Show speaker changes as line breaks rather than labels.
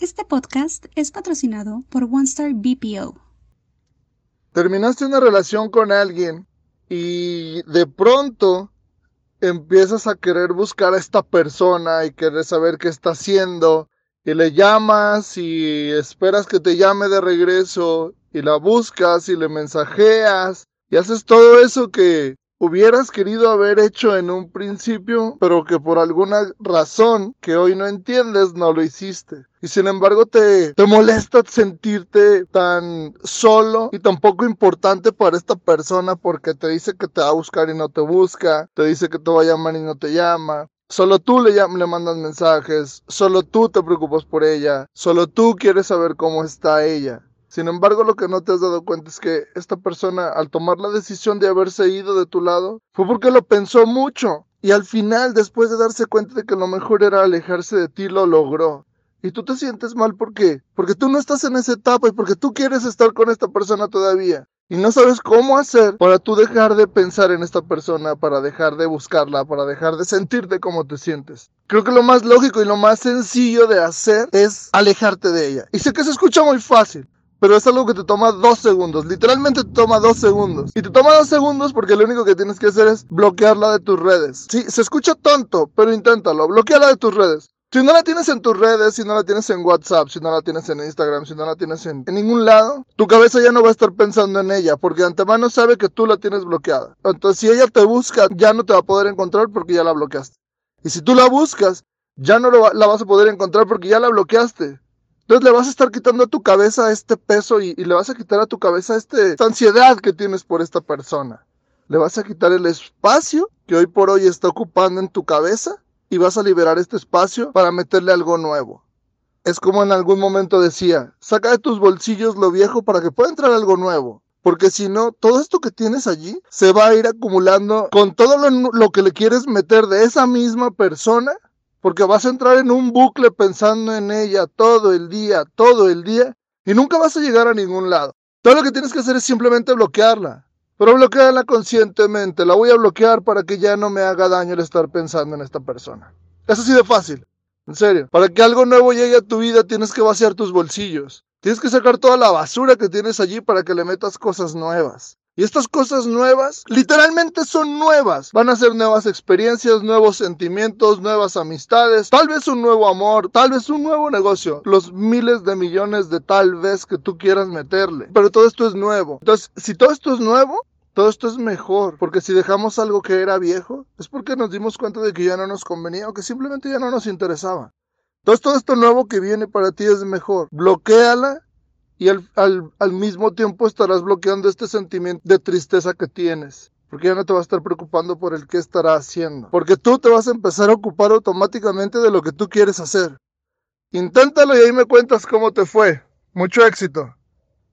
Este podcast es patrocinado por OneStar BPO.
Terminaste una relación con alguien y de pronto empiezas a querer buscar a esta persona y querer saber qué está haciendo y le llamas y esperas que te llame de regreso y la buscas y le mensajeas y haces todo eso que hubieras querido haber hecho en un principio, pero que por alguna razón que hoy no entiendes no lo hiciste. Y sin embargo te, te molesta sentirte tan solo y tan poco importante para esta persona porque te dice que te va a buscar y no te busca, te dice que te va a llamar y no te llama. Solo tú le, le mandas mensajes, solo tú te preocupas por ella, solo tú quieres saber cómo está ella. Sin embargo, lo que no te has dado cuenta es que esta persona, al tomar la decisión de haberse ido de tu lado, fue porque lo pensó mucho. Y al final, después de darse cuenta de que lo mejor era alejarse de ti, lo logró. Y tú te sientes mal, ¿por qué? Porque tú no estás en esa etapa y porque tú quieres estar con esta persona todavía. Y no sabes cómo hacer para tú dejar de pensar en esta persona, para dejar de buscarla, para dejar de sentirte como te sientes. Creo que lo más lógico y lo más sencillo de hacer es alejarte de ella. Y sé que se escucha muy fácil, pero es algo que te toma dos segundos. Literalmente te toma dos segundos. Y te toma dos segundos porque lo único que tienes que hacer es bloquearla de tus redes. Sí, se escucha tonto, pero inténtalo. Bloqueala de tus redes. Si no la tienes en tus redes, si no la tienes en WhatsApp, si no la tienes en Instagram, si no la tienes en, ningún lado, tu cabeza ya no va a estar pensando en ella, porque de antemano sabe que tú la tienes bloqueada. Entonces, si ella te busca, ya no te va a poder encontrar porque ya la bloqueaste. Y si tú la buscas, ya no la vas a poder encontrar porque ya la bloqueaste. Entonces le vas a estar quitando a tu cabeza este peso y, le vas a quitar a tu cabeza este, esta ansiedad que tienes por esta persona. Le vas a quitar el espacio que hoy por hoy está ocupando en tu cabeza y vas a liberar este espacio para meterle algo nuevo. Es como en algún momento decía, saca de tus bolsillos lo viejo para que pueda entrar algo nuevo. Porque si no, todo esto que tienes allí se va a ir acumulando con todo lo que le quieres meter de esa misma persona porque vas a entrar en un bucle pensando en ella todo el día, todo el día, y nunca vas a llegar a ningún lado. Todo lo que tienes que hacer es simplemente bloquearla, pero bloquearla conscientemente. La voy a bloquear para que ya no me haga daño el estar pensando en esta persona. Es así de fácil, en serio. Para que algo nuevo llegue a tu vida tienes que vaciar tus bolsillos. Tienes que sacar toda la basura que tienes allí para que le metas cosas nuevas. Y estas cosas nuevas, literalmente son nuevas. Van a ser nuevas experiencias, nuevos sentimientos, nuevas amistades, tal vez un nuevo amor, tal vez un nuevo negocio. Los miles de millones de tal vez que tú quieras meterle. Pero todo esto es nuevo. Entonces, si todo esto es nuevo, todo esto es mejor, porque si dejamos algo que era viejo, es porque nos dimos cuenta de que ya no nos convenía o que simplemente ya no nos interesaba. Entonces todo esto nuevo que viene para ti es mejor. Bloquéala y al, al, mismo tiempo estarás bloqueando este sentimiento de tristeza que tienes. Porque ya no te vas a estar preocupando por el qué estará haciendo. Porque tú te vas a empezar a ocupar automáticamente de lo que tú quieres hacer. Inténtalo y ahí me cuentas cómo te fue. Mucho éxito.